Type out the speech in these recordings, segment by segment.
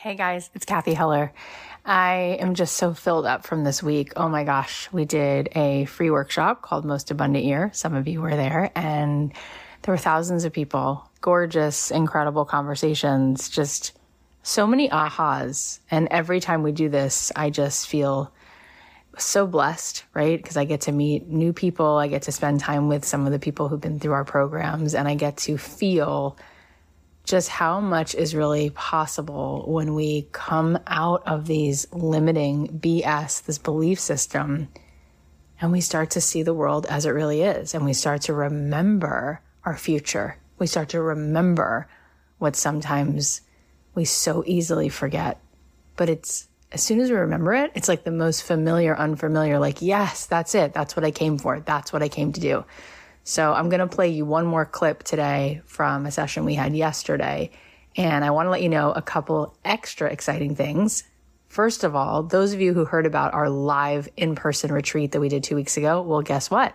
Hey guys, it's Cathy Heller. I am just so filled up from this week. Oh my gosh, we did a free workshop called Most Abundant Year. Some of you were there, and there were thousands of people. Gorgeous, incredible conversations, just so many ahas. And every time we do this, I just feel so blessed, right? Because I get to meet new people, I get to spend time with some of the people who've been through our programs, and I get to feel just how much is really possible when we come out of these limiting BS, this belief system, and we start to see the world as it really is. And we start to remember our future. We start to remember what sometimes we so easily forget. But it's as soon as we remember it, it's like the most familiar, unfamiliar, like, yes, that's it. That's what I came for. That's what I came to do. So I'm going to play you one more clip today from a session we had yesterday. And I want to let you know a couple extra exciting things. First of all, those of you who heard about our live in person retreat that we did two weeks ago, well, guess what?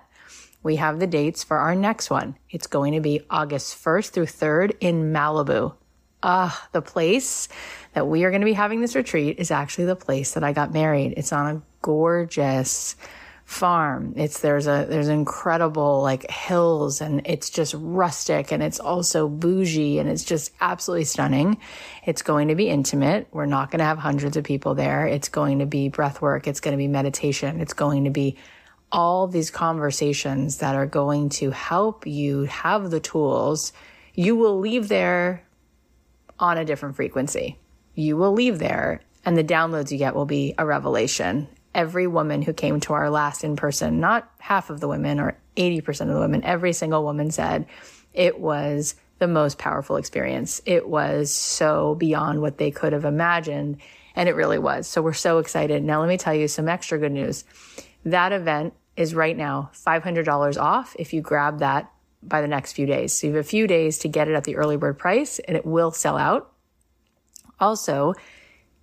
We have the dates for our next one. It's going to be August 1st through 3rd in Malibu. Ah, uh, the place that we are going to be having this retreat is actually the place that I got married. It's on a gorgeous, farm. It's there's a there's incredible like hills and it's just rustic and it's also bougie and it's just absolutely stunning. It's going to be intimate. We're not going to have hundreds of people there. It's going to be breath work. It's going to be meditation. It's going to be all these conversations that are going to help you have the tools. You will leave there on a different frequency. You will leave there and the downloads you get will be a revelation every woman who came to our last in person, not half of the women or 80% of the women, every single woman said it was the most powerful experience. It was so beyond what they could have imagined. And it really was. So we're so excited. Now, let me tell you some extra good news. That event is right now $500 off if you grab that by the next few days. So you have a few days to get it at the early bird price and it will sell out. Also,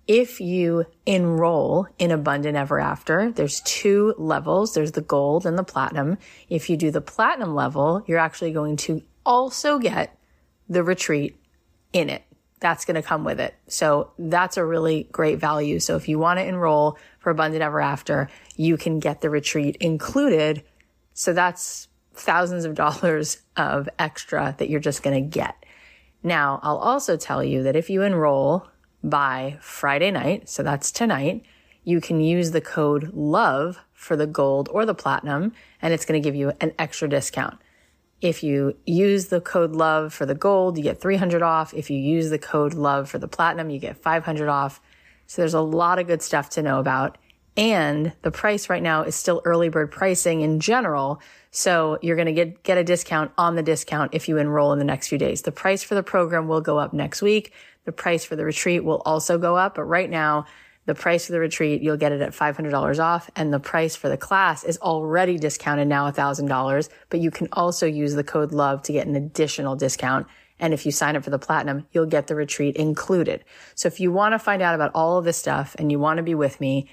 if you enroll in Abundant Ever After, there's two levels. There's the gold and the platinum. If you do the platinum level, you're actually going to also get the retreat in it. that's going to come with it. So that's a really great value. So if you want to enroll for Abundant Ever After, you can get the retreat included. So that's thousands of dollars of extra that you're just going to get. Now, I'll also tell you that if you enroll by Friday night, so that's tonight, you can use the code LOVE for the gold or the platinum, and it's going to give you an extra discount. If you use the code LOVE for the gold, you get 300 off. If you use the code LOVE for the platinum, you get 500 off. So there's a lot of good stuff to know about. And the price right now is still early bird pricing in general. So you're going to get, get a discount on the discount if you enroll in the next few days. The price for the program will go up next week. The price for the retreat will also go up. But right now, the price for the retreat, you'll get it at $500 off. And the price for the class is already discounted now $1,000, but you can also use the code LOVE to get an additional discount. And if you sign up for the platinum, you'll get the retreat included. So if you want to find out about all of this stuff and you want to be with me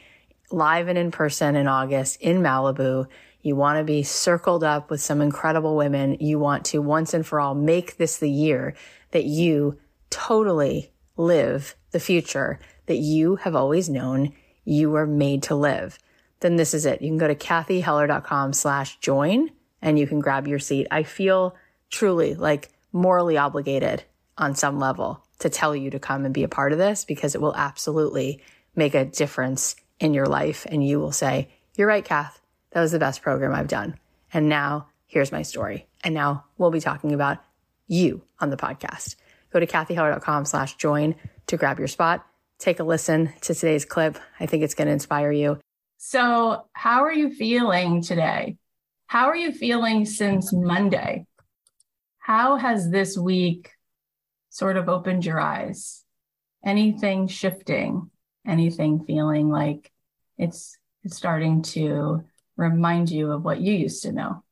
live and in person in August in Malibu, you want to be circled up with some incredible women. You want to once and for all make this the year that you totally live the future that you have always known you were made to live, then this is it. You can go to cathyheller.com slash join and you can grab your seat. I feel truly like morally obligated on some level to tell you to come and be a part of this because it will absolutely make a difference in your life. And you will say, you're right, Kath. That was the best program I've done. And now here's my story. And now we'll be talking about you on the podcast. Go to cathyheller.com slash join to grab your spot take a listen to today's clip. I think it's going to inspire you. So, how are you feeling today? How are you feeling since Monday? How has this week sort of opened your eyes? Anything shifting? Anything feeling like it's, it's starting to remind you of what you used to know?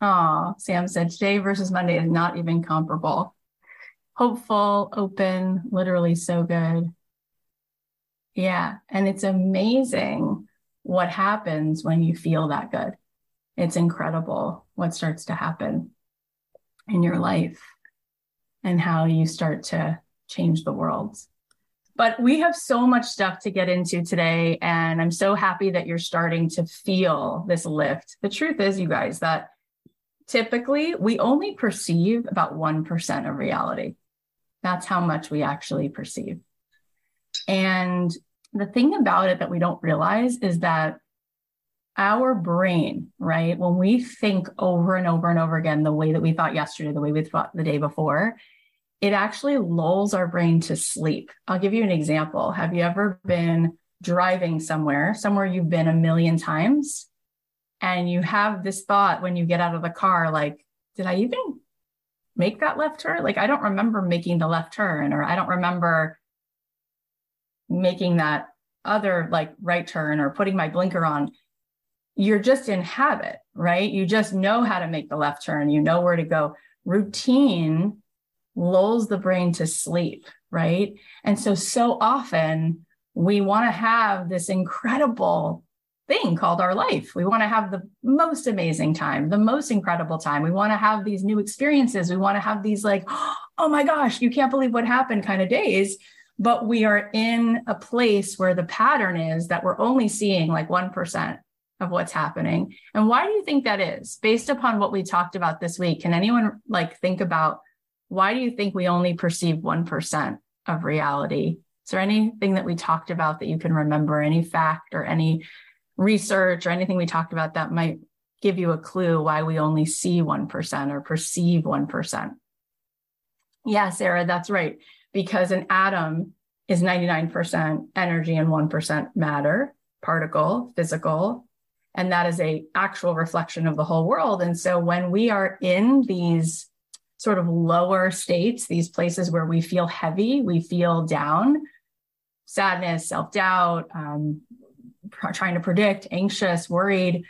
Oh, Sam said today versus Monday is not even comparable. Hopeful, open, literally so good. Yeah. And it's amazing what happens when you feel that good. It's incredible what starts to happen in your life and how you start to change the world. But we have so much stuff to get into today. And I'm so happy that you're starting to feel this lift. The truth is, you guys, that typically we only perceive about 1% of reality. That's how much we actually perceive. And the thing about it that we don't realize is that our brain, right, when we think over and over and over again the way that we thought yesterday, the way we thought the day before, it actually lulls our brain to sleep. I'll give you an example. Have you ever been driving somewhere, somewhere you've been a million times, and you have this thought when you get out of the car, like, did I even make that left turn? Like, I don't remember making the left turn, or I don't remember making that other like right turn or putting my blinker on. You're just in habit right? You just know how to make the left turn. You know where to go. Routine lulls the brain to sleep right? And so so often we want to have this incredible thing called our life. We want to have the most amazing time, the most incredible time. We want to have these new experiences. We want to have these, like, oh my gosh, you can't believe what happened kind of days but we are in a place where the pattern is that we're only seeing like 1% of what's happening. And why do you think that is? Based upon what we talked about this week, can anyone like think about why do you think we only perceive 1% of reality? Is there anything that we talked about that you can remember, any fact or any research or anything we talked about that might give you a clue why we only see 1% or perceive 1%? Yeah, Sarah, that's right because an atom is 99% energy and 1% matter, particle, physical, and that is a actual reflection of the whole world. And so when we are in these sort of lower states, these places where we feel heavy, we feel down, sadness, self-doubt, um, trying to predict, anxious, worried,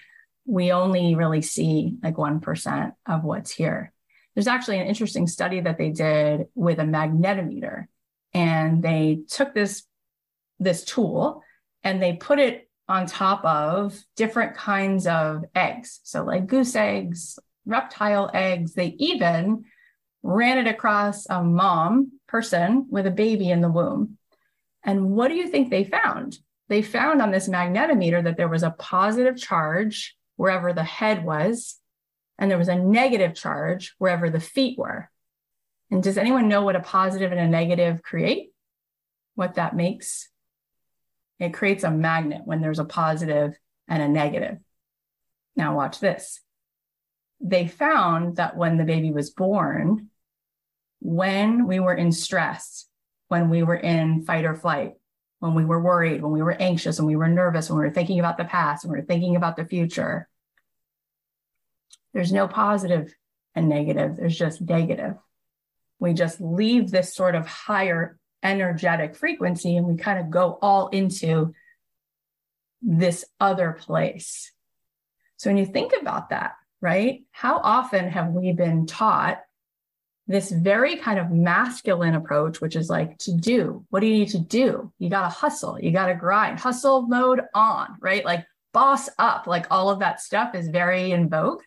we only really see like 1% of what's here. There's actually an interesting study that they did with a magnetometer. And they took this, this tool and they put it on top of different kinds of eggs. So, like goose eggs, reptile eggs. They even ran it across a mom person with a baby in the womb. And what do you think they found? They found on this magnetometer that there was a positive charge wherever the head was, and there was a negative charge wherever the feet were. And does anyone know what a positive and a negative create? What that makes? It creates a magnet when there's a positive and a negative. Now, watch this. They found that when the baby was born, when we were in stress, when we were in fight or flight, when we were worried, when we were anxious, when we were nervous, when we were thinking about the past, when we were thinking about the future, there's no positive and negative, there's just negative. We just leave this sort of higher energetic frequency and we kind of go all into this other place. So when you think about that, right? How often have we been taught this very kind of masculine approach, which is like to do. What do you need to do? You got to hustle, you got to grind, hustle mode on, right? Like boss up, like all of that stuff is very in vogue.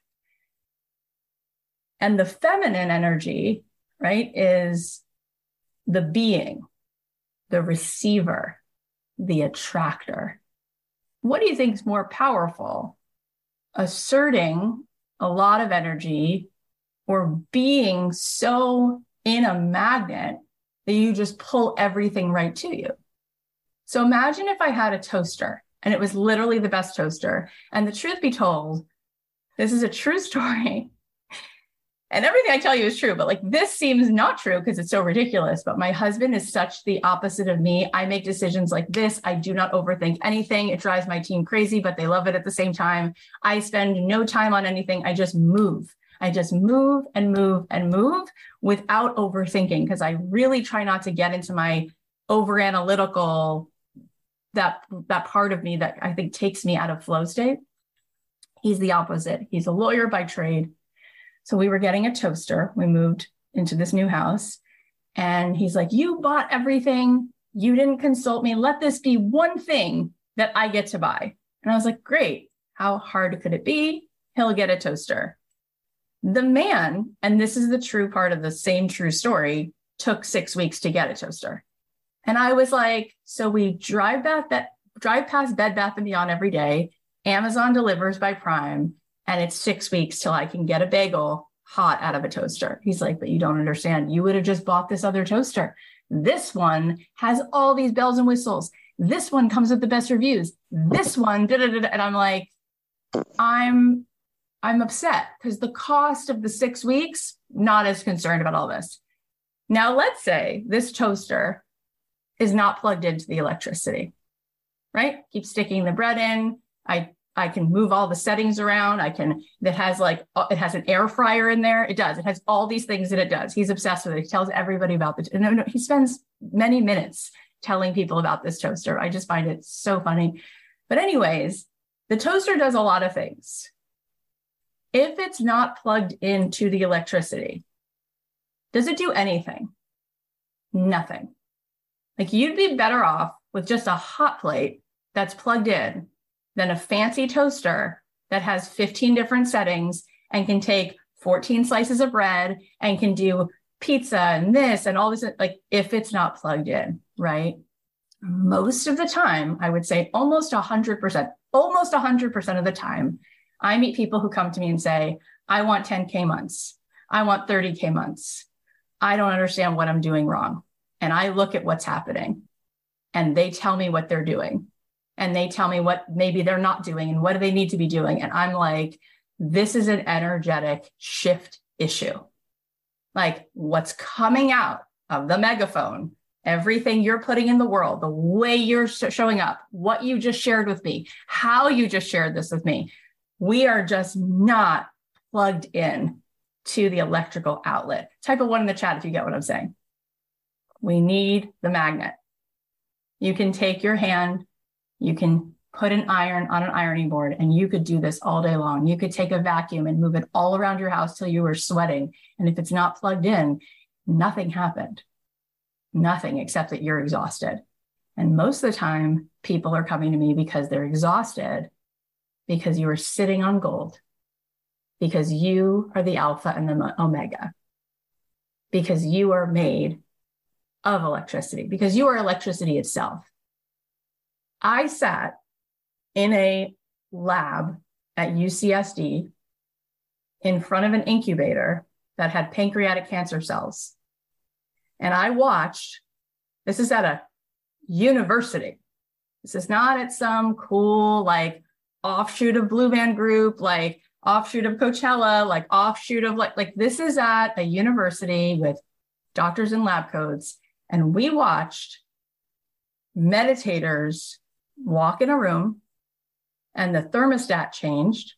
And the feminine energy, right, is the being, the receiver, the attractor. What do you think is more powerful? Asserting a lot of energy or being so in a magnet that you just pull everything right to you. So imagine if I had a toaster and it was literally the best toaster. And the truth be told, this is a true story. And everything I tell you is true, but like this seems not true because it's so ridiculous. But my husband is such the opposite of me. I make decisions like this. I do not overthink anything. It drives my team crazy, but they love it at the same time. I spend no time on anything. I just move. I just move and move and move without overthinking because I really try not to get into my over analytical that that part of me that I think takes me out of flow state. He's the opposite. He's a lawyer by trade. So we were getting a toaster. We moved into this new house and he's like, "You bought everything. You didn't consult me. Let this be one thing that I get to buy." And I was like, "Great. How hard could it be? He'll get a toaster." The man, and this is the true part of the same true story, took six weeks to get a toaster. And I was like, so we drive back that drive past Bed Bath and Beyond every day. Amazon delivers by Prime, and it's six weeks till I can get a bagel hot out of a toaster. He's like, but you don't understand. You would have just bought this other toaster. This one has all these bells and whistles. This one comes with the best reviews. This one, da, da, da, and I'm like, I'm I'm upset because the cost of the six weeks, not as concerned about all this. Now, let's say this toaster is not plugged into the electricity, right? Keep sticking the bread in. I I can move all the settings around. I can, that has like, it has an air fryer in there. It does. It has all these things that it does. He's obsessed with it. He tells everybody about the, no, no, he spends many minutes telling people about this toaster. I just find it so funny. But, anyways, the toaster does a lot of things if it's not plugged into the electricity, does it do anything? Nothing. Like you'd be better off with just a hot plate that's plugged in than a fancy toaster that has 15 different settings and can take 14 slices of bread and can do pizza and this and all this like if it's not plugged in right most of the time i would say almost 100% almost 100% of the time I meet people who come to me and say, I want 10K months. I want 30K months. I don't understand what I'm doing wrong. And I look at what's happening and they tell me what they're doing and they tell me what maybe they're not doing and what do they need to be doing. And I'm like, this is an energetic shift issue. Like what's coming out of the megaphone, everything you're putting in the world, the way you're showing up, what you just shared with me, how you just shared this with me, we are just not plugged in to the electrical outlet. Type of one in the chat if you get what I'm saying. We need the magnet. You can take your hand, you can put an iron on an ironing board, and you could do this all day long. You could take a vacuum and move it all around your house till you were sweating. And if it's not plugged in, nothing happened. Nothing except that you're exhausted. And most of the time, people are coming to me because they're exhausted because you are sitting on gold, because you are the Alpha and the Omega, because you are made of electricity because you are electricity itself. I sat in a lab at UCSD in front of an incubator that had pancreatic cancer cells. And I watched, this is at a university. This is not at some cool, like, offshoot of Blue Man Group, like offshoot of Coachella, like offshoot of like, like this is at a university with doctors and lab coats. And we watched meditators walk in a room and the thermostat changed,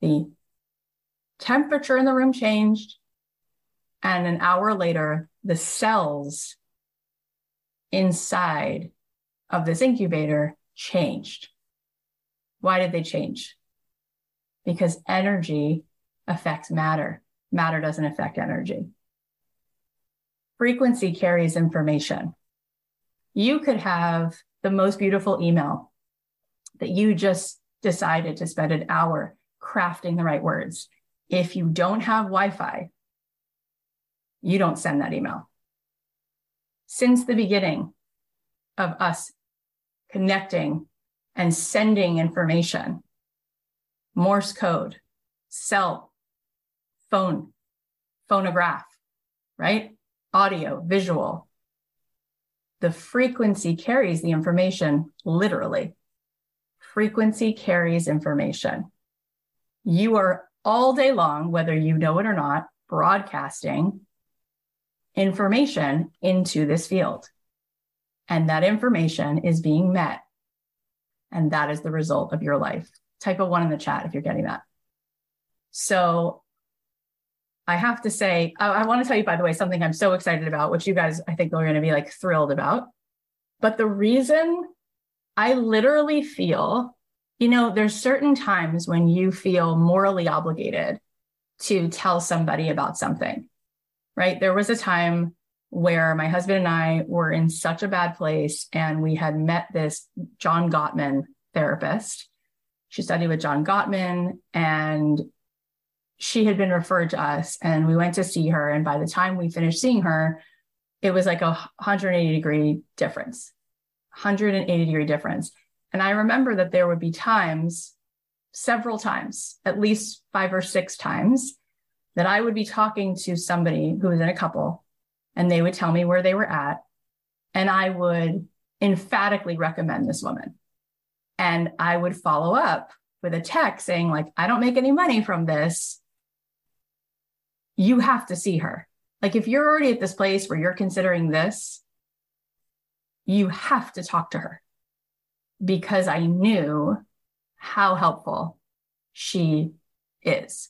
the temperature in the room changed, and an hour later, the cells inside of this incubator changed. Why did they change? Because energy affects matter. Matter doesn't affect energy. Frequency carries information. You could have the most beautiful email that you just decided to spend an hour crafting the right words. If you don't have Wi Fi, you don't send that email. Since the beginning of us connecting and sending information, Morse code, cell, phone, phonograph, right? Audio, visual. The frequency carries the information literally. Frequency carries information. You are all day long, whether you know it or not, broadcasting information into this field. And that information is being met. And that is the result of your life. Type a one in the chat if you're getting that. So I have to say, I, I want to tell you, by the way, something I'm so excited about, which you guys, I think, are going to be like thrilled about. But the reason I literally feel, you know, there's certain times when you feel morally obligated to tell somebody about something right? There was a time where my husband and I were in such a bad place, and we had met this John Gottman therapist. She studied with John Gottman, and she had been referred to us, and we went to see her. And by the time we finished seeing her, it was like a 180 degree difference, 180 degree difference. And I remember that there would be times, several times, at least five or six times, that I would be talking to somebody who was in a couple and they would tell me where they were at. And I would emphatically recommend this woman. And I would follow up with a text saying, like, I don't make any money from this. You have to see her. Like, if you're already at this place where you're considering this, you have to talk to her because I knew how helpful she is.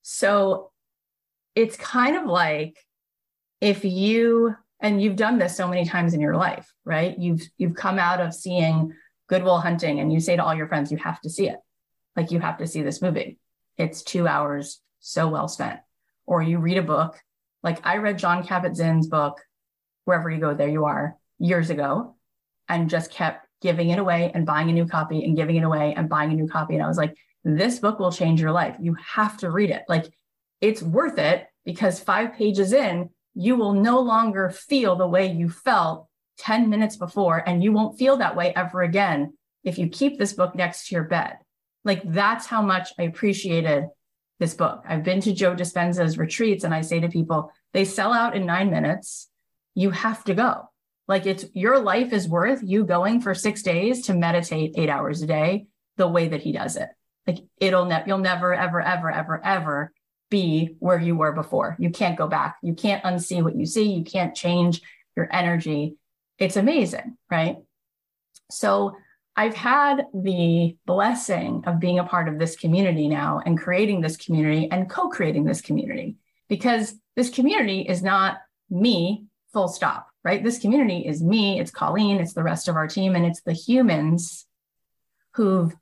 So it's kind of like if you and you've done this so many times in your life, right? You've you've come out of seeing Good Will Hunting and you say to all your friends, you have to see it. Like you have to see this movie. It's two hours so well spent. Or you read a book. Like I read Jon Kabat-Zinn's book, Wherever You Go, There You Are, years ago, and just kept giving it away and buying a new copy and giving it away and buying a new copy. And I was like, this book will change your life. You have to read it. Like it's worth it because five pages in, you will no longer feel the way you felt 10 minutes before, and you won't feel that way ever again if you keep this book next to your bed. Like that's how much I appreciated this book. I've been to Joe Dispenza's retreats and I say to people, they sell out in nine minutes. You have to go. Like it's your life is worth you going for six days to meditate eight hours a day the way that he does it. Like it'll ne- you'll never ever ever ever ever be where you were before. You can't go back. You can't unsee what you see. You can't change your energy. It's amazing, right? So I've had the blessing of being a part of this community now and creating this community and co-creating this community because this community is not me full stop, right? This community is me, it's Colleen, it's the rest of our team, and it's the humans who've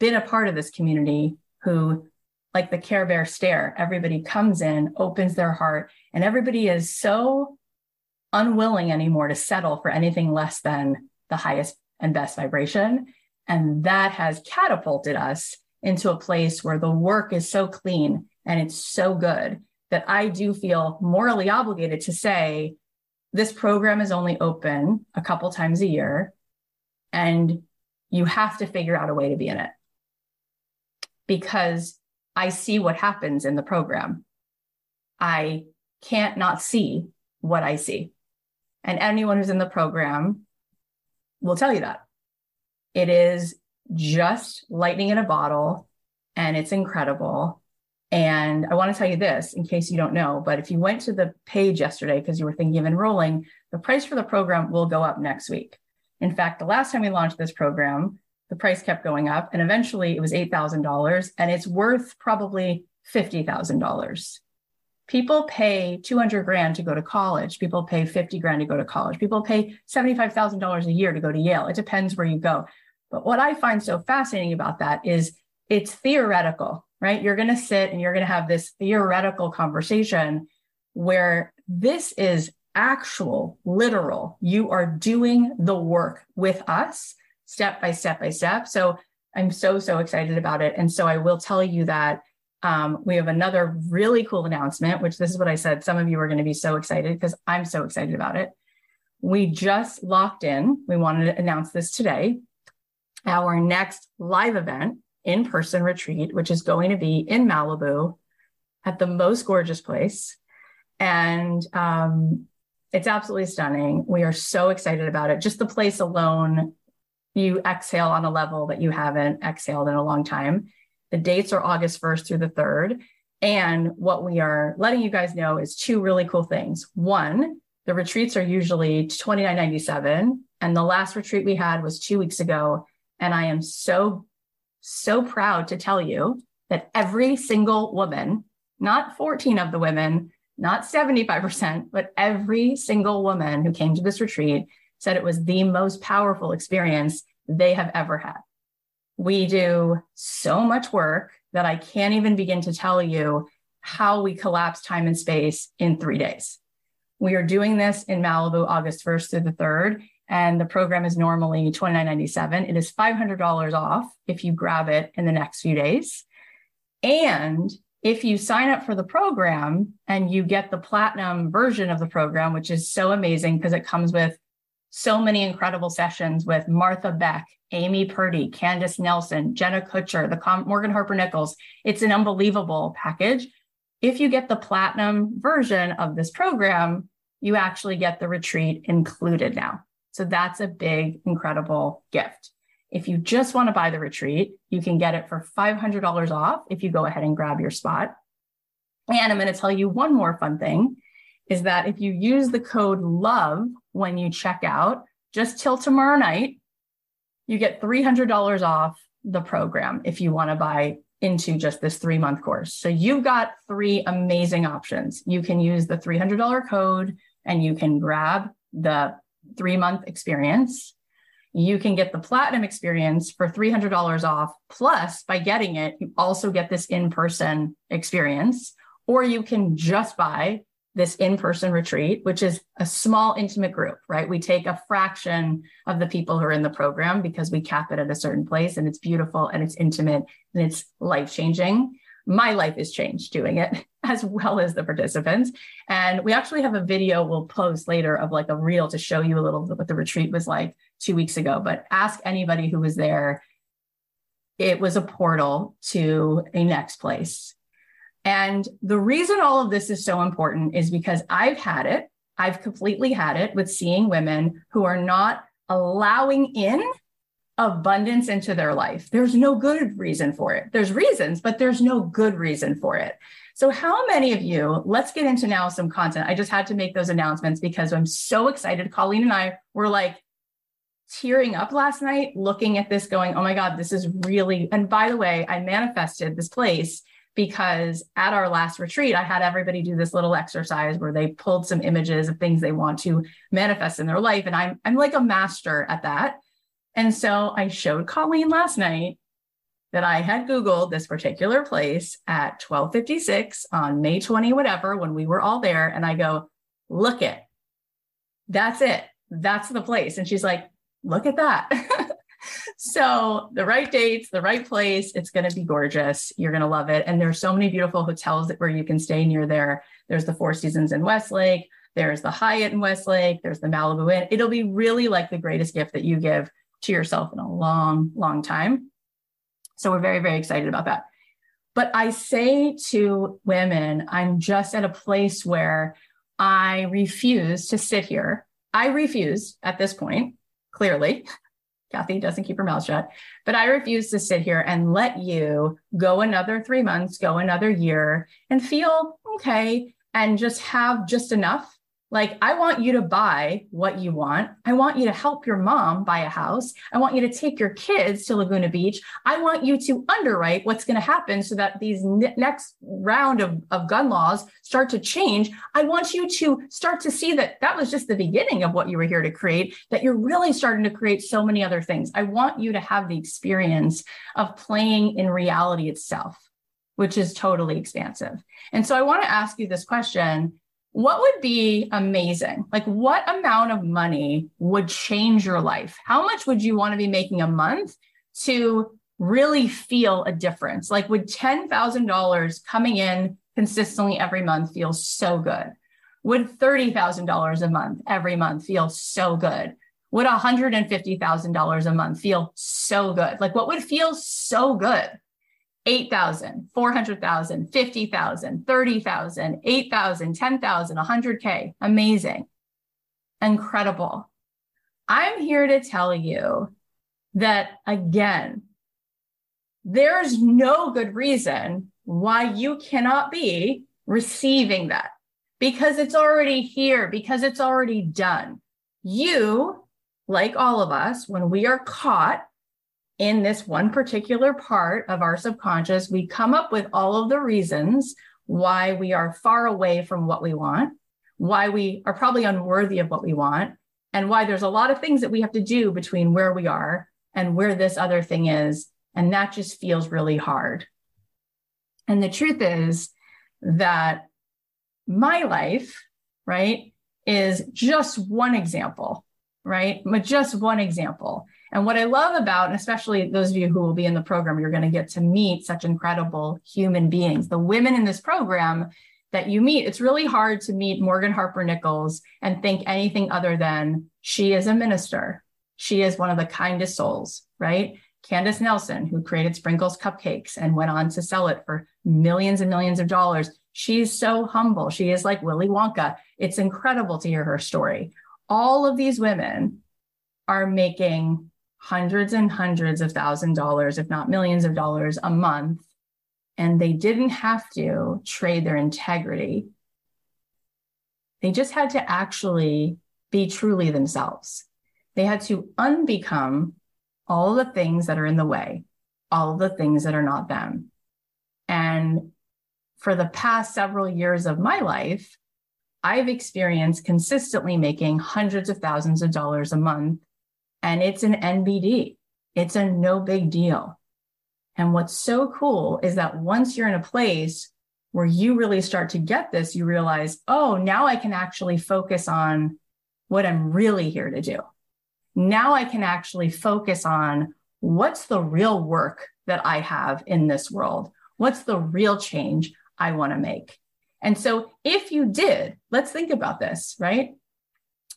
been a part of this community who like the care bear stare. Everybody comes in opens their heart and everybody is so unwilling anymore to settle for anything less than the highest and best vibration. And that has catapulted us into a place where the work is so clean and it's so good that I do feel morally obligated to say this program is only open a couple times a year and you have to figure out a way to be in it. Because I see what happens in the program. I can't not see what I see. And anyone who's in the program will tell you that. It is just lightning in a bottle and it's incredible. And I want to tell you this in case you don't know, but if you went to the page yesterday because you were thinking of enrolling, the price for the program will go up next week. In fact, the last time we launched this program, the price kept going up and eventually it was $8,000 and it's worth probably $50,000. People pay 200 grand to go to college. People pay 50 grand to go to college. People pay $75,000 a year to go to Yale. It depends where you go. But what I find so fascinating about that is it's theoretical, right? You're going to sit and you're going to have this theoretical conversation where this is actual, literal. You are doing the work with us step by step by step. So I'm so, so excited about it. And so I will tell you that um, we have another really cool announcement, which this is what I said. Some of you are going to be so excited because I'm so excited about it. We just locked in, we wanted to announce this today, our next live event in person retreat, which is going to be in Malibu at the most gorgeous place. And um, it's absolutely stunning. We are so excited about it. Just the place alone, you exhale on a level that you haven't exhaled in a long time. The dates are August 1st through the 3rd. And what we are letting you guys know is two really cool things. One, the retreats are usually $29.97. And the last retreat we had was two weeks ago. And I am so, so proud to tell you that every single woman, not 14 of the women, not 75%, but every single woman who came to this retreat said it was the most powerful experience they have ever had. We do so much work that I can't even begin to tell you how we collapse time and space in three days. We are doing this in Malibu August 1st through the 3rd, and the program is normally $29.97. It is $500 off if you grab it in the next few days. And if you sign up for the program and you get the platinum version of the program, which is so amazing because it comes with so many incredible sessions with Martha Beck, Amy Purdy, Candace Nelson, Jenna Kutcher, the Com- Morgan Harper Nichols. It's an unbelievable package. If you get the platinum version of this program, you actually get the retreat included now. So that's a big, incredible gift. If you just want to buy the retreat, you can get it for $500 off if you go ahead and grab your spot. And I'm going to tell you one more fun thing is that if you use the code LOVE when you check out, just till tomorrow night, you get $300 off the program if you want to buy into just this three month course. So you've got three amazing options. You can use the $300 code and you can grab the three month experience. You can get the platinum experience for $300 off. Plus, by getting it, you also get this in person experience. Or you can just buy this in-person retreat, which is a small intimate group, right? We take a fraction of the people who are in the program because we cap it at a certain place and it's beautiful and it's intimate and it's life-changing. My life is changed doing it as well as the participants. And we actually have a video we'll post later of like a reel to show you a little bit what the retreat was like two weeks ago. But ask anybody who was there. It was a portal to a next place and the reason all of this is so important is because I've had it, I've completely had it with seeing women who are not allowing in abundance into their life. There's no good reason for it. There's reasons, but there's no good reason for it. So, how many of you, let's get into now some content. I just had to make those announcements because I'm so excited. Colleen and I were like tearing up last night looking at this, going, oh my God, this is really. And by the way, I manifested this place because at our last retreat, I had everybody do this little exercise where they pulled some images of things they want to manifest in their life. And I'm, I'm like a master at that. And so I showed Colleen last night that I had Googled this particular place at 1256 on May 20, whatever, when we were all there. And I go, look it, that's it. That's the place. And she's like, look at that. so the right dates, the right place, it's going to be gorgeous. You're going to love it. And there's so many beautiful hotels where you can stay near there. There's the Four Seasons in Westlake. there's the Hyatt in Westlake, there's the Malibu Inn. It'll be really like the greatest gift that you give to yourself in a long, long time. So we're very, very excited about that. But I say to women, I'm just at a place where I refuse to sit here. I refuse at this point, clearly. Cathy doesn't keep her mouth shut, but I refuse to sit here and let you go another three months, go another year and feel okay and just have just enough like, I want you to buy what you want. I want you to help your mom buy a house. I want you to take your kids to Laguna Beach. I want you to underwrite what's going to happen so that these n- next round of, of gun laws start to change. I want you to start to see that that was just the beginning of what you were here to create, that you're really starting to create so many other things. I want you to have the experience of playing in reality itself, which is totally expansive. And so I want to ask you this question what would be amazing? Like, what amount of money would change your life? How much would you want to be making a month to really feel a difference? Like, would $10,000 coming in consistently every month feel so good? Would $30,000 a month every month feel so good? Would $150,000 a month feel so good? Like, what would feel so good? 8,000, 400,000, 50,000, 30,000, 8,000, 10,000, 100K. Amazing. Incredible. I'm here to tell you that again, there's no good reason why you cannot be receiving that because it's already here, because it's already done. You, like all of us, when we are caught in this one particular part of our subconscious, we come up with all of the reasons why we are far away from what we want, why we are probably unworthy of what we want, and why there's a lot of things that we have to do between where we are and where this other thing is. And that just feels really hard. And the truth is that my life, right, is just one example, right? But just one example. And what I love about, and especially those of you who will be in the program, you're going to get to meet such incredible human beings. The women in this program that you meet, it's really hard to meet Morgan Harper Nichols and think anything other than she is a minister. She is one of the kindest souls, right? Candace Nelson, who created Sprinkles Cupcakes and went on to sell it for millions and millions of dollars. She's so humble. She is like Willy Wonka. It's incredible to hear her story. All of these women are making hundreds and hundreds of thousand dollars, if not millions of dollars a month. And they didn't have to trade their integrity. They just had to actually be truly themselves. They had to unbecome all the things that are in the way, all the things that are not them. And for the past several years of my life, I've experienced consistently making hundreds of thousands of dollars a month and it's an NBD. It's a no big deal. And what's so cool is that once you're in a place where you really start to get this, you realize, oh, now I can actually focus on what I'm really here to do. Now I can actually focus on what's the real work that I have in this world? What's the real change I want to make? And so if you did, let's think about this, right?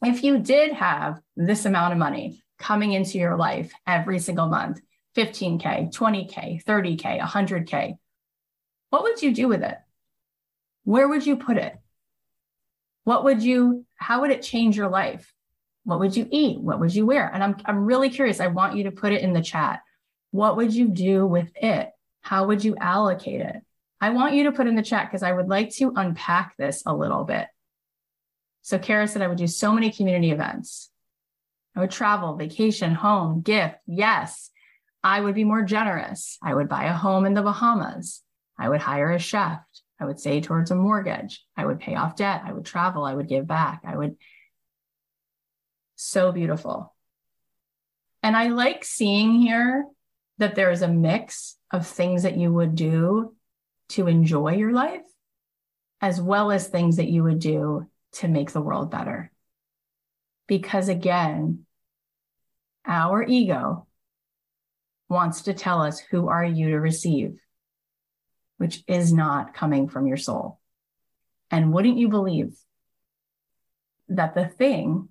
If you did have this amount of money, coming into your life every single month 15K, 20K, 30K, 100K. What would you do with it? Where would you put it? What would you, how would it change your life? What would you eat? What would you wear? And I'm, I'm really curious. I want you to put it in the chat. What would you do with it? How would you allocate it? I want you to put in the chat because I would like to unpack this a little bit. So Kara said I would do so many community events. I would travel, vacation, home, gift. Yes, I would be more generous. I would buy a home in the Bahamas. I would hire a chef. I would save towards a mortgage. I would pay off debt. I would travel. I would give back. I would. So beautiful. And I like seeing here that there's a mix of things that you would do to enjoy your life, as well as things that you would do to make the world better. Because again, our ego wants to tell us, who are you to receive? Which is not coming from your soul. And wouldn't you believe that the thing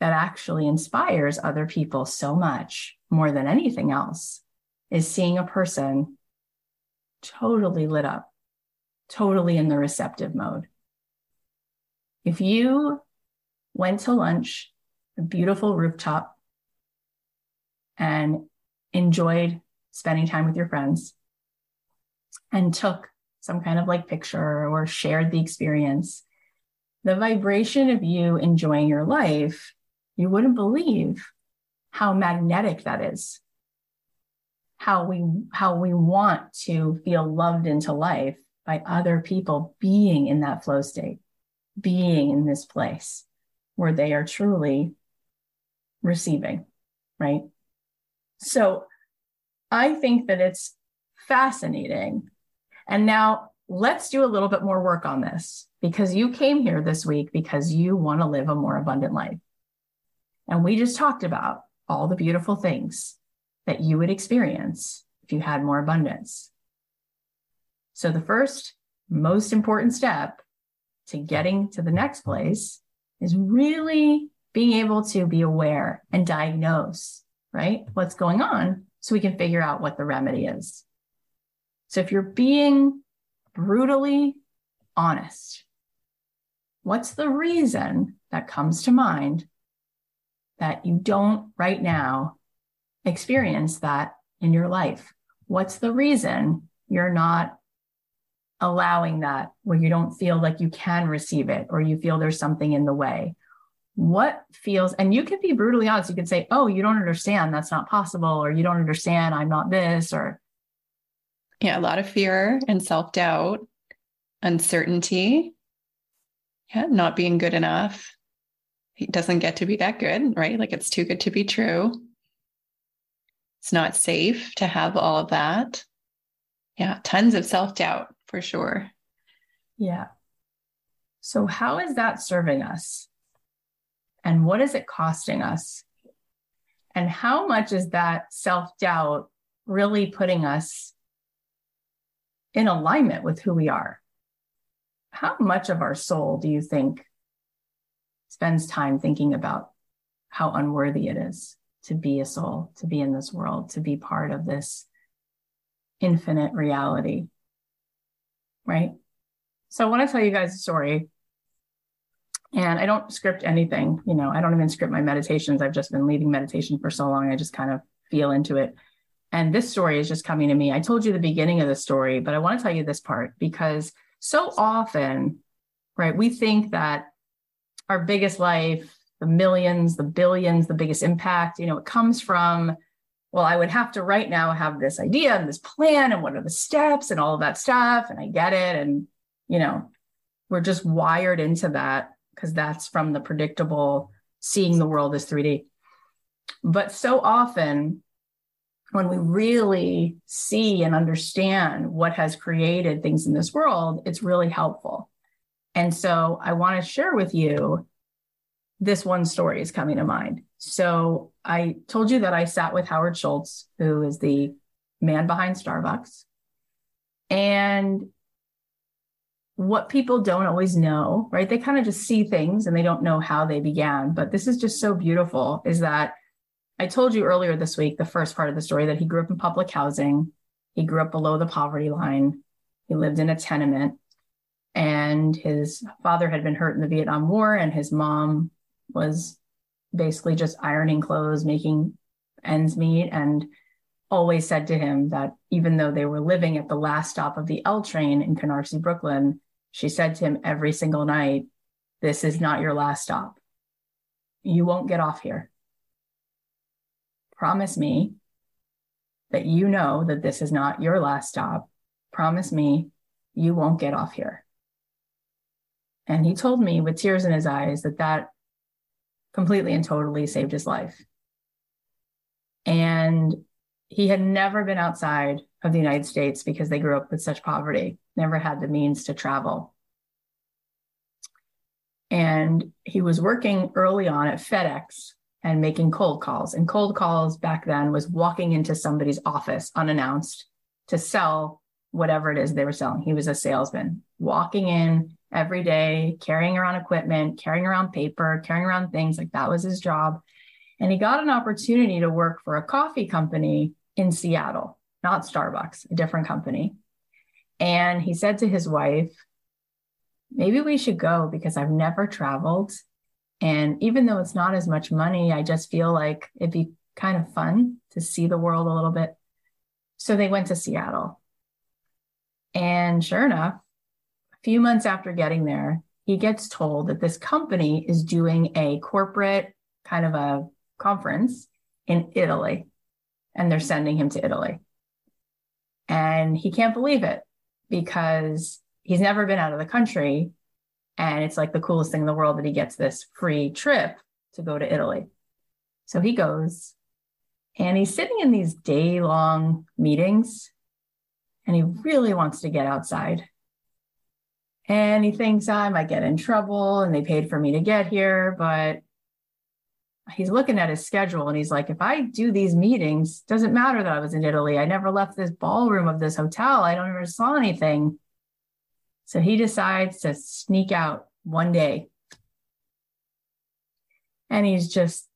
that actually inspires other people so much more than anything else is seeing a person totally lit up, totally in the receptive mode. If you went to lunch, a beautiful rooftop, and enjoyed spending time with your friends and took some kind of like picture or shared the experience, the vibration of you enjoying your life, you wouldn't believe how magnetic that is. How we how we want to feel loved into life by other people being in that flow state, being in this place where they are truly receiving, right? So I think that it's fascinating. And now let's do a little bit more work on this because you came here this week because you want to live a more abundant life. And we just talked about all the beautiful things that you would experience if you had more abundance. So, the first most important step to getting to the next place is really being able to be aware and diagnose, right? What's going on so we can figure out what the remedy is. So if you're being brutally honest, what's the reason that comes to mind that you don't right now experience that in your life? What's the reason you're not allowing that where you don't feel like you can receive it or you feel there's something in the way? What feels, and you can be brutally honest. You can say, Oh, you don't understand. That's not possible. Or you don't understand. I'm not this. Or, yeah, a lot of fear and self doubt, uncertainty. Yeah, not being good enough. It doesn't get to be that good, right? Like it's too good to be true. It's not safe to have all of that. Yeah, tons of self doubt for sure. Yeah. So, how is that serving us? And what is it costing us? And how much is that self doubt really putting us in alignment with who we are? How much of our soul do you think spends time thinking about how unworthy it is to be a soul, to be in this world, to be part of this infinite reality. Right. So I want to tell you guys a story. And I don't script anything, you know, I don't even script my meditations. I've just been leading meditation for so long. I just kind of feel into it. And this story is just coming to me. I told you the beginning of the story, but I want to tell you this part because so often, right, we think that our biggest life, the millions, the billions, the biggest impact, you know, it comes from, well, I would have to right now have this idea and this plan and what are the steps and all of that stuff. And I get it. And, you know, we're just wired into that because that's from the predictable seeing the world as 3D. But so often, when we really see and understand what has created things in this world, it's really helpful. And so I want to share with you this one story is coming to mind. So I told you that I sat with Howard Schultz, who is the man behind Starbucks. And what people don't always know, right? They kind of just see things and they don't know how they began. But this is just so beautiful is that I told you earlier this week, the first part of the story, that he grew up in public housing. He grew up below the poverty line. He lived in a tenement and his father had been hurt in the Vietnam War, and his mom was basically just ironing clothes, making ends meet, and always said to him that even though they were living at the last stop of the L train in Canarsie, Brooklyn, she said to him every single night, This is not your last stop. You won't get off here. Promise me that you know that this is not your last stop. Promise me you won't get off here. And he told me with tears in his eyes that that completely and totally saved his life. And he had never been outside of the United States because they grew up with such poverty, never had the means to travel. And he was working early on at FedEx and making cold calls. And cold calls back then was walking into somebody's office unannounced to sell whatever it is they were selling. He was a salesman, walking in every day, carrying around equipment, carrying around paper, carrying around things. Like that was his job. And he got an opportunity to work for a coffee company in Seattle, not Starbucks, a different company. And he said to his wife, maybe we should go because I've never traveled. And even though it's not as much money, I just feel like it'd be kind of fun to see the world a little bit. So they went to Seattle. And sure enough, a few months after getting there, he gets told that this company is doing a corporate kind of a conference in Italy. And they're sending him to Italy. And he can't believe it because he's never been out of the country. And it's like the coolest thing in the world that he gets this free trip to go to Italy. So he goes and he's sitting in these day long meetings and he really wants to get outside. And he thinks ah, I might get in trouble and they paid for me to get here. But he's looking at his schedule and he's like, if I do these meetings, doesn't matter that I was in Italy. I never left this ballroom of this hotel. I don't ever saw anything. So he decides to sneak out one day. And he's just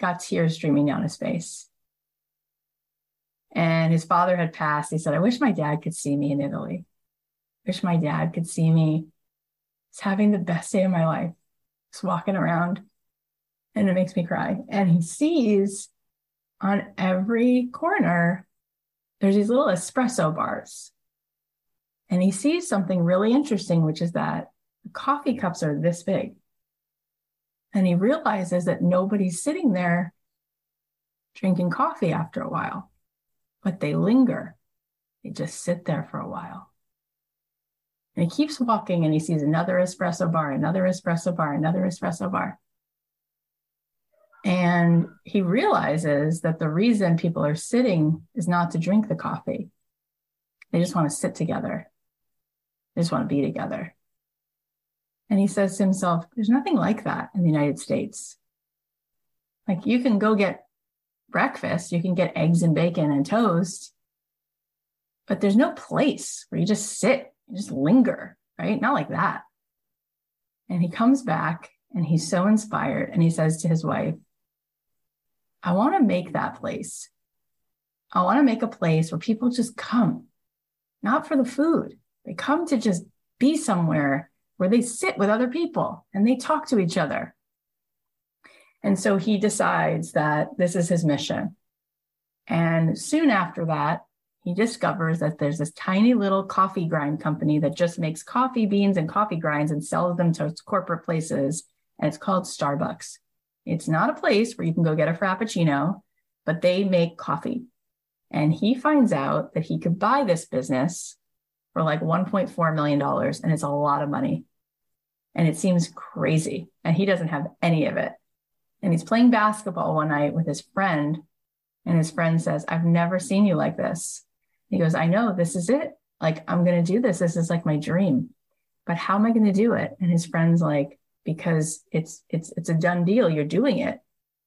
got tears streaming down his face. And his father had passed. He said, I wish my dad could see me in Italy. Wish my dad could see me just having the best day of my life, just walking around. And it makes me cry. And he sees on every corner, there's these little espresso bars and he sees something really interesting, which is that the coffee cups are this big. And he realizes that nobody's sitting there drinking coffee after a while, but they linger. They just sit there for a while. And he keeps walking and he sees another espresso bar, another espresso bar, another espresso bar. And he realizes that the reason people are sitting is not to drink the coffee. They just want to sit together they just want to be together. And he says to himself, there's nothing like that in the United States. Like you can go get breakfast, you can get eggs and bacon and toast, but there's no place where you just sit, you just linger, right? Not like that. And he comes back and he's so inspired and he says to his wife, I want to make that place. I want to make a place where people just come, not for the food, they come to just be somewhere where they sit with other people and they talk to each other. And so he decides that this is his mission. And soon after that, he discovers that there's this tiny little coffee grind company that just makes coffee beans and coffee grinds and sells them to corporate places. And it's called Starbucks. It's not a place where you can go get a Frappuccino, but they make coffee. And he finds out that he could buy this business for like $1.4 million. And it's a lot of money. And it seems crazy. And he doesn't have any of it. And he's playing basketball one night with his friend. And his friend says, I've never seen you like this. He goes, I know this is it. Like, I'm going to do this. This is like my dream. But how am I going to do it? And his friend's like, because it's it's it's a done deal. You're doing it.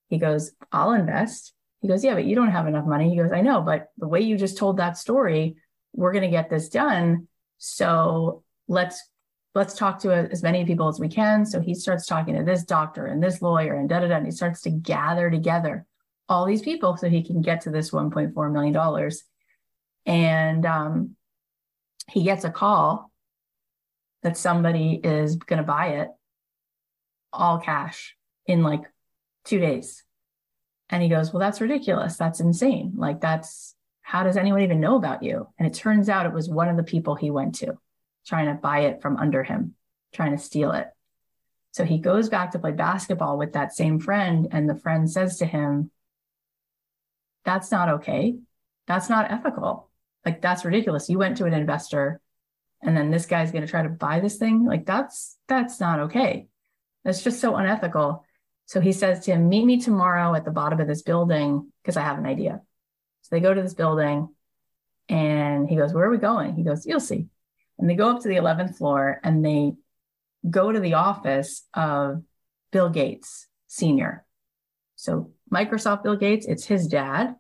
He goes, I'll invest. He goes, Yeah, but you don't have enough money. He goes, I know, but the way you just told that story, we're going to get this done. So let's let's talk to as many people as we can. So he starts talking to this doctor and this lawyer and da da da. And he starts to gather together all these people so he can get to this $1.4 million. And um, he gets a call that somebody is going to buy it all cash in like two days. And he goes, Well, that's ridiculous. That's insane. Like, that's how does anyone even know about you? And it turns out it was one of the people he went to trying to buy it from under him, trying to steal it. So he goes back to play basketball with that same friend. And the friend says to him, That's not okay. That's not ethical. Like, that's ridiculous. You went to an investor and then this guy's going to try to buy this thing. Like, that's, that's not okay. That's just so unethical. So he says to him, Meet me tomorrow at the bottom of this building because I have an idea. So they go to this building and he goes, Where are we going? He goes, You'll see. And they go up to the 11th floor and they go to the office of Bill Gates Sr. So Microsoft Bill Gates, it's his dad,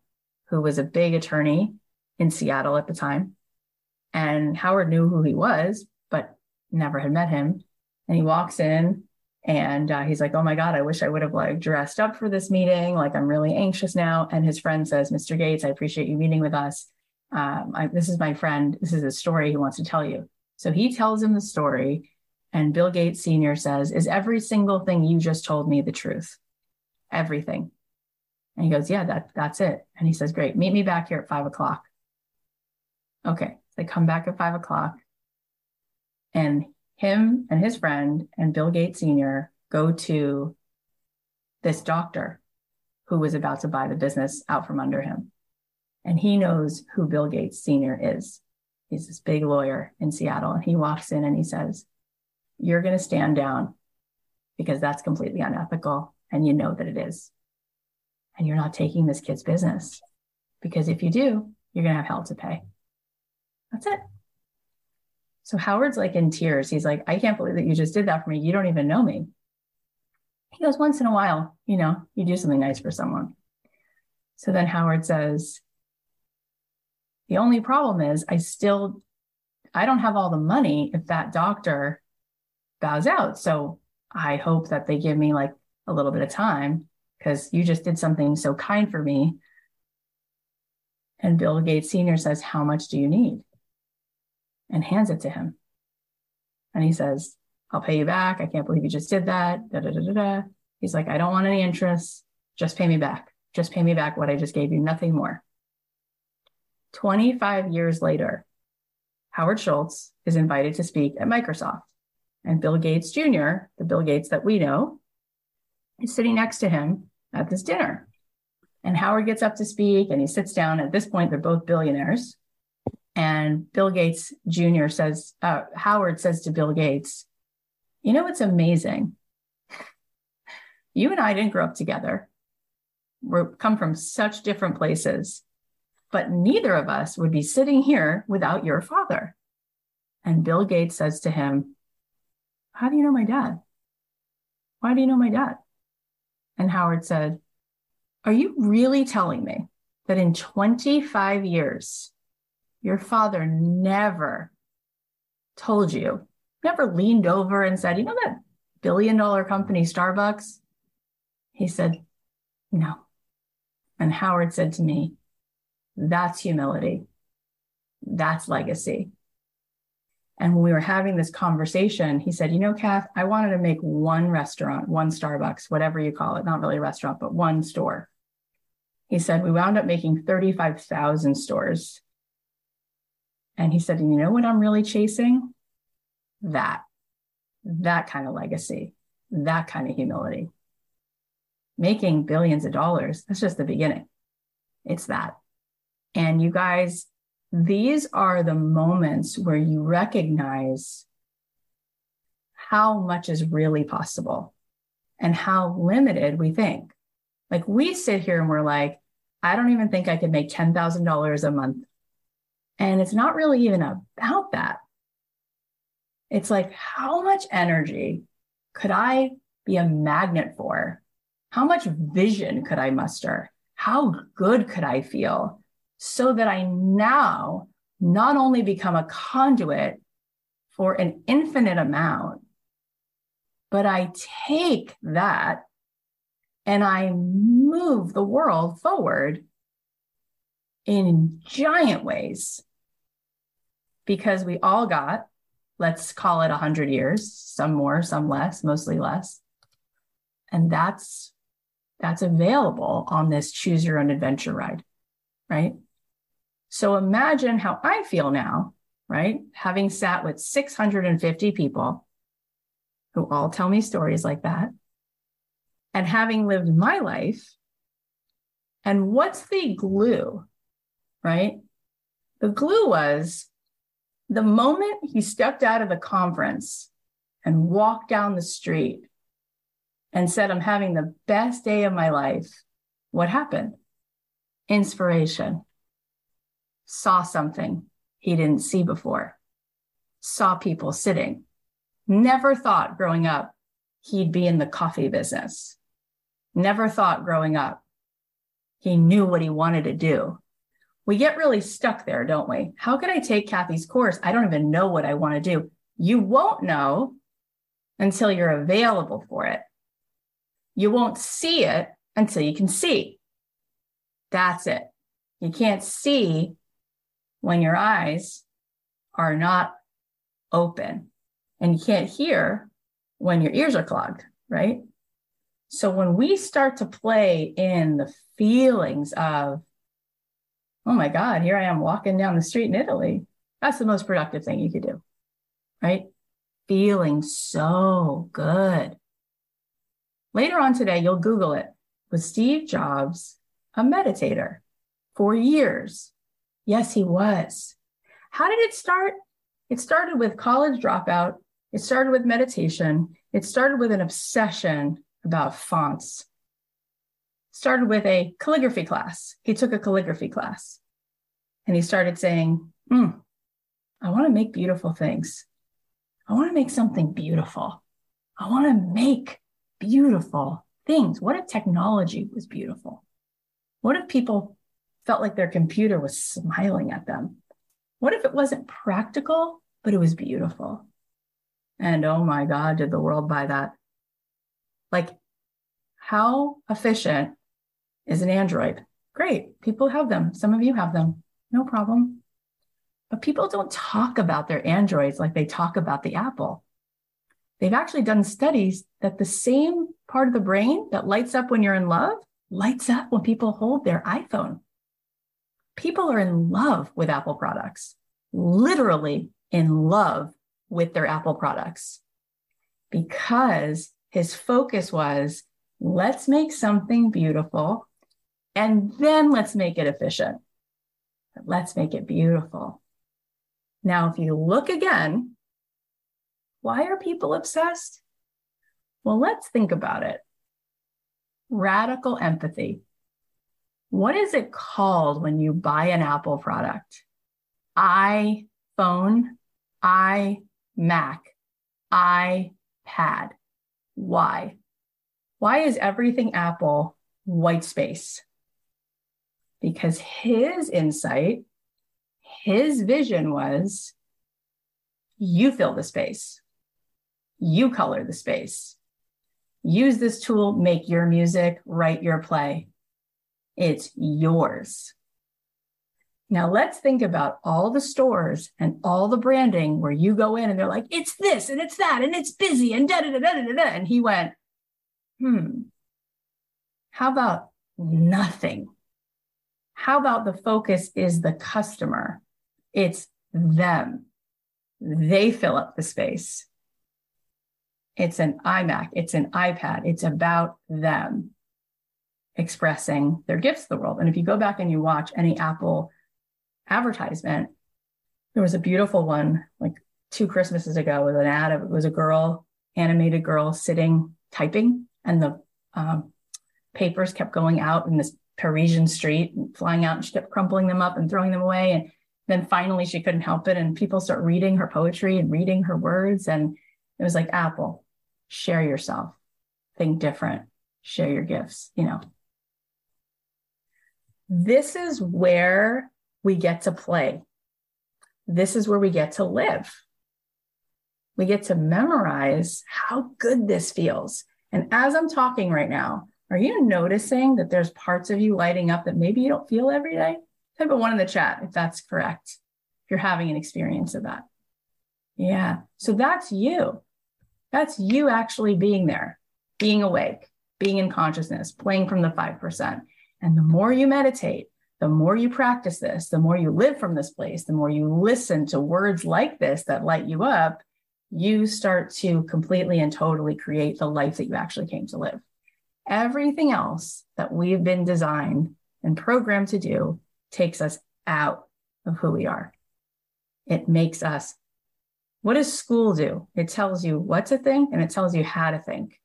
who was a big attorney in Seattle at the time. And Howard knew who he was, but never had met him. And he walks in and uh, he's like, Oh my God, I wish I would have like dressed up for this meeting. Like, I'm really anxious now. And his friend says, Mr. Gates, I appreciate you meeting with us. Um, I, this is my friend. This is a story he wants to tell you. So he tells him the story. And Bill Gates Sr. says, Is every single thing you just told me the truth? Everything. And he goes, Yeah, that, that's it. And he says, Great, meet me back here at five o'clock. Okay. They come back at five o'clock. And him and his friend and Bill Gates Sr. go to this doctor who was about to buy the business out from under him. And he knows who Bill Gates Sr. is. He's this big lawyer in Seattle. And he walks in and he says, You're going to stand down because that's completely unethical. And you know that it is. And you're not taking this kid's business because if you do, you're going to have hell to pay. That's it. So Howard's like in tears. He's like, I can't believe that you just did that for me. You don't even know me. He goes, once in a while, you know, you do something nice for someone. So then Howard says, the only problem is I still, I don't have all the money if that doctor bows out. So I hope that they give me like a little bit of time because you just did something so kind for me. And Bill Gates Sr. says, How much do you need? And hands it to him. And he says, I'll pay you back. I can't believe you just did that. Da, da, da, da, da. He's like, I don't want any interest. Just pay me back. Just pay me back what I just gave you, nothing more. 25 years later, Howard Schultz is invited to speak at Microsoft. And Bill Gates Jr., the Bill Gates that we know, is sitting next to him at this dinner. And Howard gets up to speak and he sits down. At this point, they're both billionaires. And Bill Gates Jr. says, uh, Howard says to Bill Gates, you know, it's amazing. You and I didn't grow up together. We come from such different places, but neither of us would be sitting here without your father. And Bill Gates says to him, How do you know my dad? Why do you know my dad? And Howard said, Are you really telling me that in 25 years, your father never told you, never leaned over and said, You know that billion dollar company, Starbucks? He said, No. And Howard said to me, That's humility. That's legacy. And when we were having this conversation, he said, You know, Kath, I wanted to make one restaurant, one Starbucks, whatever you call it, not really a restaurant, but one store. He said, We wound up making 35,000 stores and he said, You know what I'm really chasing? That, that kind of legacy, that kind of humility. Making billions of dollars, that's just the beginning. It's that. And you guys, these are the moments where you recognize how much is really possible and how limited we think. Like we sit here and we're like, I don't even think I could make $10,000 a month and it's not really even about that. It's like, how much energy could I be a magnet for? How much vision could I muster? How good could I feel so that I now not only become a conduit for an infinite amount, but I take that and I move the world forward in giant ways because we all got, let's call it 100 years, some more, some less, mostly less. And that's that's available on this choose your own adventure ride, right? So imagine how I feel now, right? Having sat with 650 people who all tell me stories like that and having lived my life. And what's the glue right? The glue was the moment he stepped out of the conference and walked down the street and said, I'm having the best day of my life, what happened? Inspiration. Saw something he didn't see before, saw people sitting. Never thought growing up he'd be in the coffee business. Never thought growing up he knew what he wanted to do we get really stuck there, don't we? How can I take Cathy's course? I don't even know what I want to do. You won't know until you're available for it. You won't see it until you can see. That's it. You can't see when your eyes are not open, and you can't hear when your ears are clogged, right? So when we start to play in the feelings of, oh my God, here I am walking down the street in Italy, that's the most productive thing you could do, right? Feeling so good. Later on today, you'll Google it. Was Steve Jobs a meditator for years? Yes, he was. How did it start? It started with college dropout. It started with meditation. It started with an obsession about fonts. Started with a calligraphy class. He took a calligraphy class and he started saying, hmm, I want to make beautiful things. I want to make something beautiful. I want to make beautiful things. What if technology was beautiful? What if people felt like their computer was smiling at them? What if it wasn't practical, but it was beautiful? And oh my God, did the world buy that? Like, how efficient is an Android? Great. People have them. Some of you have them. No problem. But people don't talk about their Androids like they talk about the Apple. They've actually done studies that the same part of the brain that lights up when you're in love lights up when people hold their iPhone. People are in love with Apple products, literally in love with their Apple products because his focus was let's make something beautiful and then let's make it efficient. Let's make it beautiful. Now, if you look again, why are people obsessed? Well, let's think about it. Radical empathy. What is it called when you buy an Apple product? iPhone, iMac, iPad. Why? Why is everything Apple white space? Because his insight, his vision was you fill the space, you color the space. Use this tool, make your music, write your play. It's yours. Now let's think about all the stores and all the branding where you go in and they're like, it's this and it's that and it's busy and da da da da da da. And he went, hmm, how about nothing? How about the focus is the customer? It's them. They fill up the space. It's an iMac, it's an iPad, it's about them expressing their gifts to the world. And if you go back and you watch any Apple advertisement, there was a beautiful one like two Christmases ago with an ad. Of it was a girl, animated girl sitting typing, and the um, papers kept going out in this Parisian street flying out, and she kept crumpling them up and throwing them away. And then finally, she couldn't help it, and people start reading her poetry and reading her words, and it was like Apple share yourself, think different, share your gifts, you know. This is where we get to play. This is where we get to live. We get to memorize how good this feels. And as I'm talking right now, are you noticing that there's parts of you lighting up that maybe you don't feel every day? Type a one in the chat if that's correct, if you're having an experience of that. Yeah. So that's you. That's you actually being there, being awake, being in consciousness, playing from the 5%. And the more you meditate, the more you practice this, the more you live from this place, the more you listen to words like this that light you up, you start to completely and totally create the life that you actually came to live. Everything else that we've been designed and programmed to do takes us out of who we are. It makes us what does school do? It tells you what to think and it tells you how to think.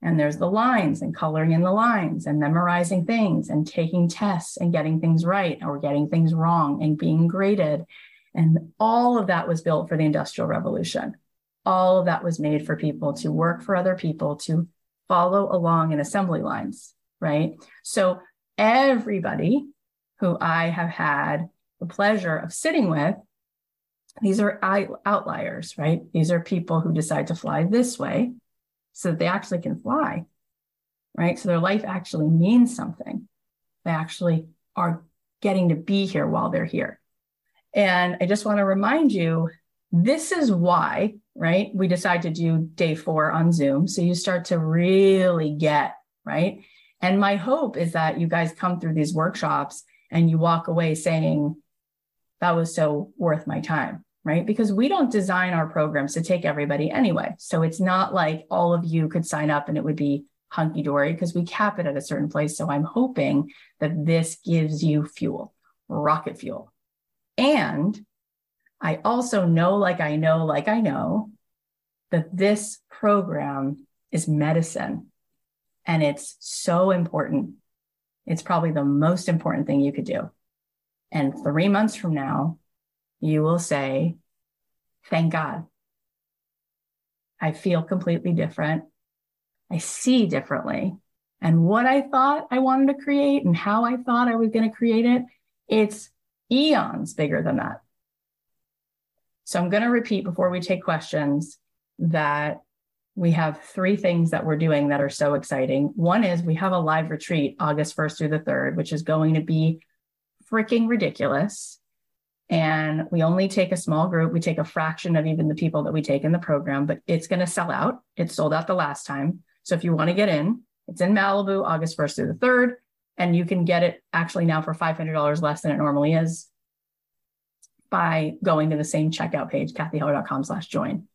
And there's the lines and coloring in the lines and memorizing things and taking tests and getting things right or getting things wrong and being graded. And all of that was built for the Industrial Revolution. All of that was made for people to work for other people, to follow along in assembly lines, right? So everybody who I have had the pleasure of sitting with these are outliers, right? These are people who decide to fly this way so that they actually can fly, right? So their life actually means something. They actually are getting to be here while they're here. And I just want to remind you this is why, right? We decide to do day four on Zoom. So you start to really get, right? And my hope is that you guys come through these workshops and you walk away saying, that was so worth my time, right? Because we don't design our programs to take everybody anyway. So it's not like all of you could sign up and it would be hunky dory because we cap it at a certain place. So I'm hoping that this gives you fuel, rocket fuel. And I also know, like I know, like I know, that this program is medicine and it's so important. It's probably the most important thing you could do. And three months from now, you will say, Thank God. I feel completely different. I see differently. And what I thought I wanted to create and how I thought I was going to create it, it's eons bigger than that. So I'm going to repeat before we take questions that we have three things that we're doing that are so exciting. One is we have a live retreat August 1st through the 3rd, which is going to be freaking ridiculous. And we only take a small group. We take a fraction of even the people that we take in the program, but it's going to sell out. It sold out the last time. So if you want to get in, it's in Malibu, August 1st through the 3rd. And you can get it actually now for $500 less than it normally is by going to the same checkout page, cathyheller.com slash join.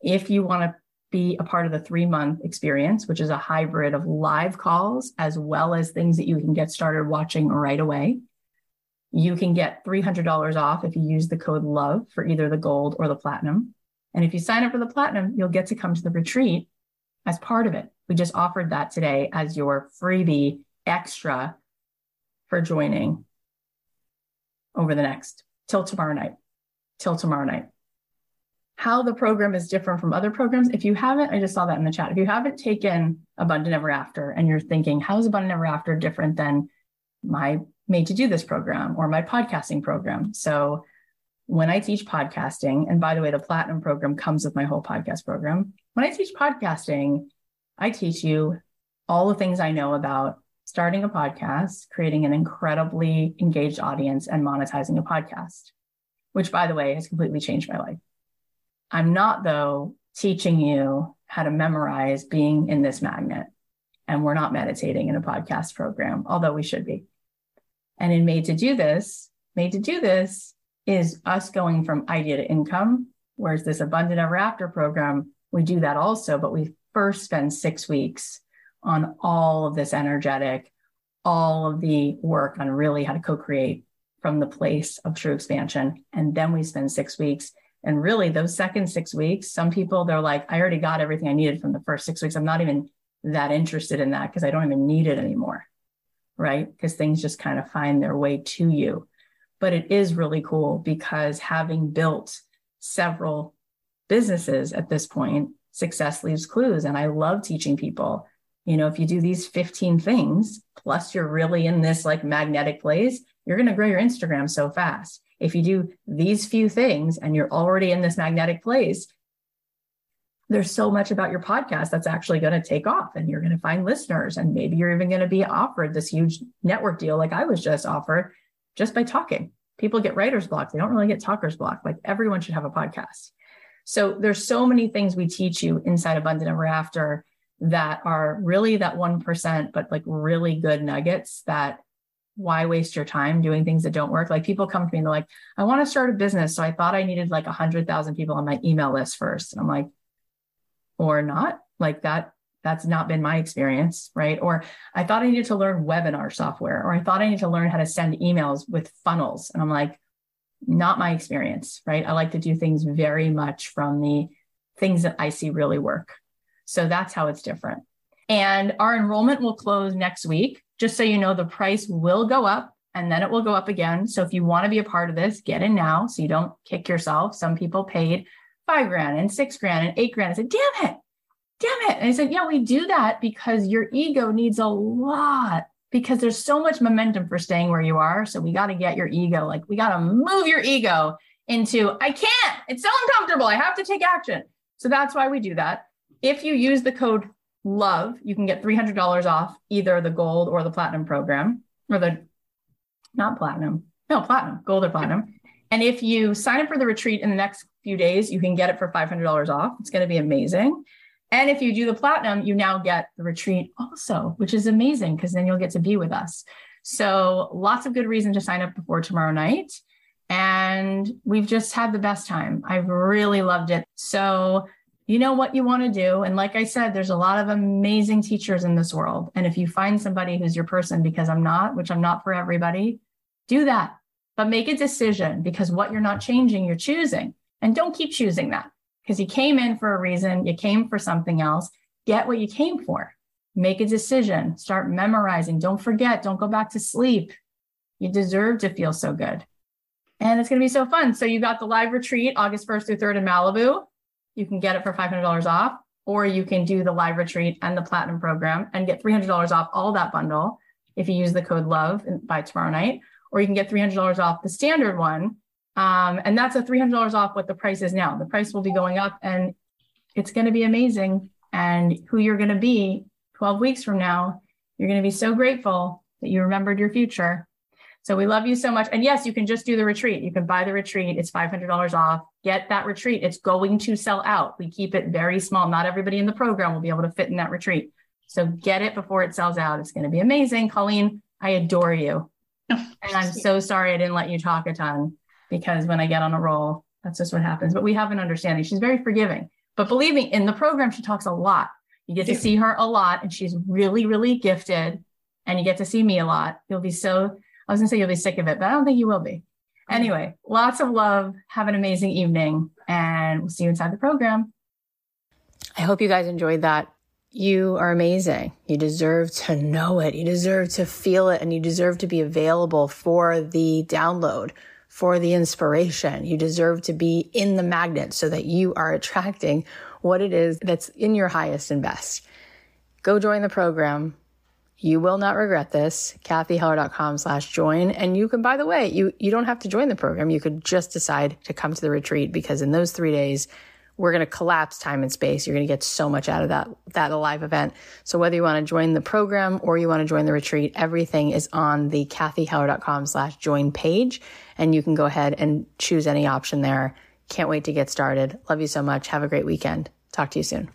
If you want to be a part of the three month experience, which is a hybrid of live calls as well as things that you can get started watching right away, you can get $300 off if you use the code LOVE for either the gold or the platinum. And if you sign up for the platinum, you'll get to come to the retreat as part of it. We just offered that today as your freebie extra for joining over the next till tomorrow night. Till tomorrow night. How the program is different from other programs. If you haven't, I just saw that in the chat. If you haven't taken Abundant Ever After and you're thinking, how is Abundant Ever After different than my Made to Do This program or my podcasting program? So when I teach podcasting, and by the way, the platinum program comes with my whole podcast program. When I teach podcasting, I teach you all the things I know about starting a podcast, creating an incredibly engaged audience, and monetizing a podcast, which, by the way, has completely changed my life. I'm not, though, teaching you how to memorize being in this magnet. And we're not meditating in a podcast program, although we should be. And in Made to Do This, Made to Do This is us going from idea to income, whereas this Abundant Ever After program, we do that also, but we first spend six weeks on all of this energetic, all of the work on really how to co create from the place of true expansion. And then we spend six weeks. And really, those second six weeks, some people, they're like, I already got everything I needed from the first six weeks. I'm not even that interested in that because I don't even need it anymore. Right. Because things just kind of find their way to you. But it is really cool because having built several businesses at this point, success leaves clues. And I love teaching people you know, if you do these 15 things, plus you're really in this like magnetic place, you're going to grow your Instagram so fast. If you do these few things and you're already in this magnetic place, there's so much about your podcast that's actually going to take off and you're going to find listeners. And maybe you're even going to be offered this huge network deal like I was just offered just by talking. People get writer's block. They don't really get talker's block. Like everyone should have a podcast. So there's so many things we teach you inside Abundant Ever After that are really that 1%, but like really good nuggets that why waste your time doing things that don't work? Like people come to me and they're like, I want to start a business. So I thought I needed like a hundred thousand people on my email list first. And I'm like, or not like that. That's not been my experience, right? Or I thought I needed to learn webinar software, or I thought I needed to learn how to send emails with funnels. And I'm like, not my experience, right? I like to do things very much from the things that I see really work. So that's how it's different. And our enrollment will close next week. Just so you know, the price will go up and then it will go up again. So if you want to be a part of this, get in now so you don't kick yourself. Some people paid five grand and six grand and eight grand. I said, damn it, damn it. And I said, yeah, we do that because your ego needs a lot because there's so much momentum for staying where you are. So we got to get your ego, like we got to move your ego into I can't, it's so uncomfortable. I have to take action. So that's why we do that. If you use the code LOVE, you can get $300 off either the gold or the platinum program or the not platinum, no, platinum, gold or platinum. And if you sign up for the retreat in the next few days, you can get it for $500 off. It's going to be amazing. And if you do the platinum, you now get the retreat also, which is amazing because then you'll get to be with us. So lots of good reason to sign up before tomorrow night. And we've just had the best time. I've really loved it. So you know what you want to do. And like I said, there's a lot of amazing teachers in this world. And if you find somebody who's your person, because I'm not, which I'm not for everybody, do that. But make a decision because what you're not changing, you're choosing. And don't keep choosing that because you came in for a reason, you came for something else. Get what you came for. Make a decision, start memorizing. Don't forget, don't go back to sleep. You deserve to feel so good. And it's going to be so fun. So you got the live retreat August 1st through 3rd in Malibu. You can get it for $500 off, or you can do the live retreat and the platinum program and get $300 off all that bundle if you use the code LOVE by tomorrow night, or you can get $300 off the standard one. Um, and that's a $300 off what the price is now. The price will be going up and it's going to be amazing. And who you're going to be 12 weeks from now, you're going to be so grateful that you remembered your future. So we love you so much. And yes, you can just do the retreat. You can buy the retreat. It's $500 off. Get that retreat. It's going to sell out. We keep it very small. Not everybody in the program will be able to fit in that retreat. So get it before it sells out. It's going to be amazing. Colleen, I adore you. Oh, and I'm so sorry I didn't let you talk a ton because when I get on a roll, that's just what happens. But we have an understanding. She's very forgiving. But believe me, in the program, she talks a lot. You get to see her a lot, and she's really, really gifted. And you get to see me a lot. You'll be so I was gonna say you'll be sick of it, but I don't think you will be. Anyway, lots of love. Have an amazing evening, and we'll see you inside the program. I hope you guys enjoyed that. You are amazing. You deserve to know it. You deserve to feel it, and you deserve to be available for the download, for the inspiration. You deserve to be in the magnet so that you are attracting what it is that's in your highest and best. Go join the program you will not regret this. cathyheller.com slash join. And you can, by the way, you, you don't have to join the program. You could just decide to come to the retreat because in those three days, we're going to collapse time and space. You're going to get so much out of that, that live event. So whether you want to join the program or you want to join the retreat, everything is on the cathyheller.com slash join page. And you can go ahead and choose any option there. Can't wait to get started. Love you so much. Have a great weekend. Talk to you soon.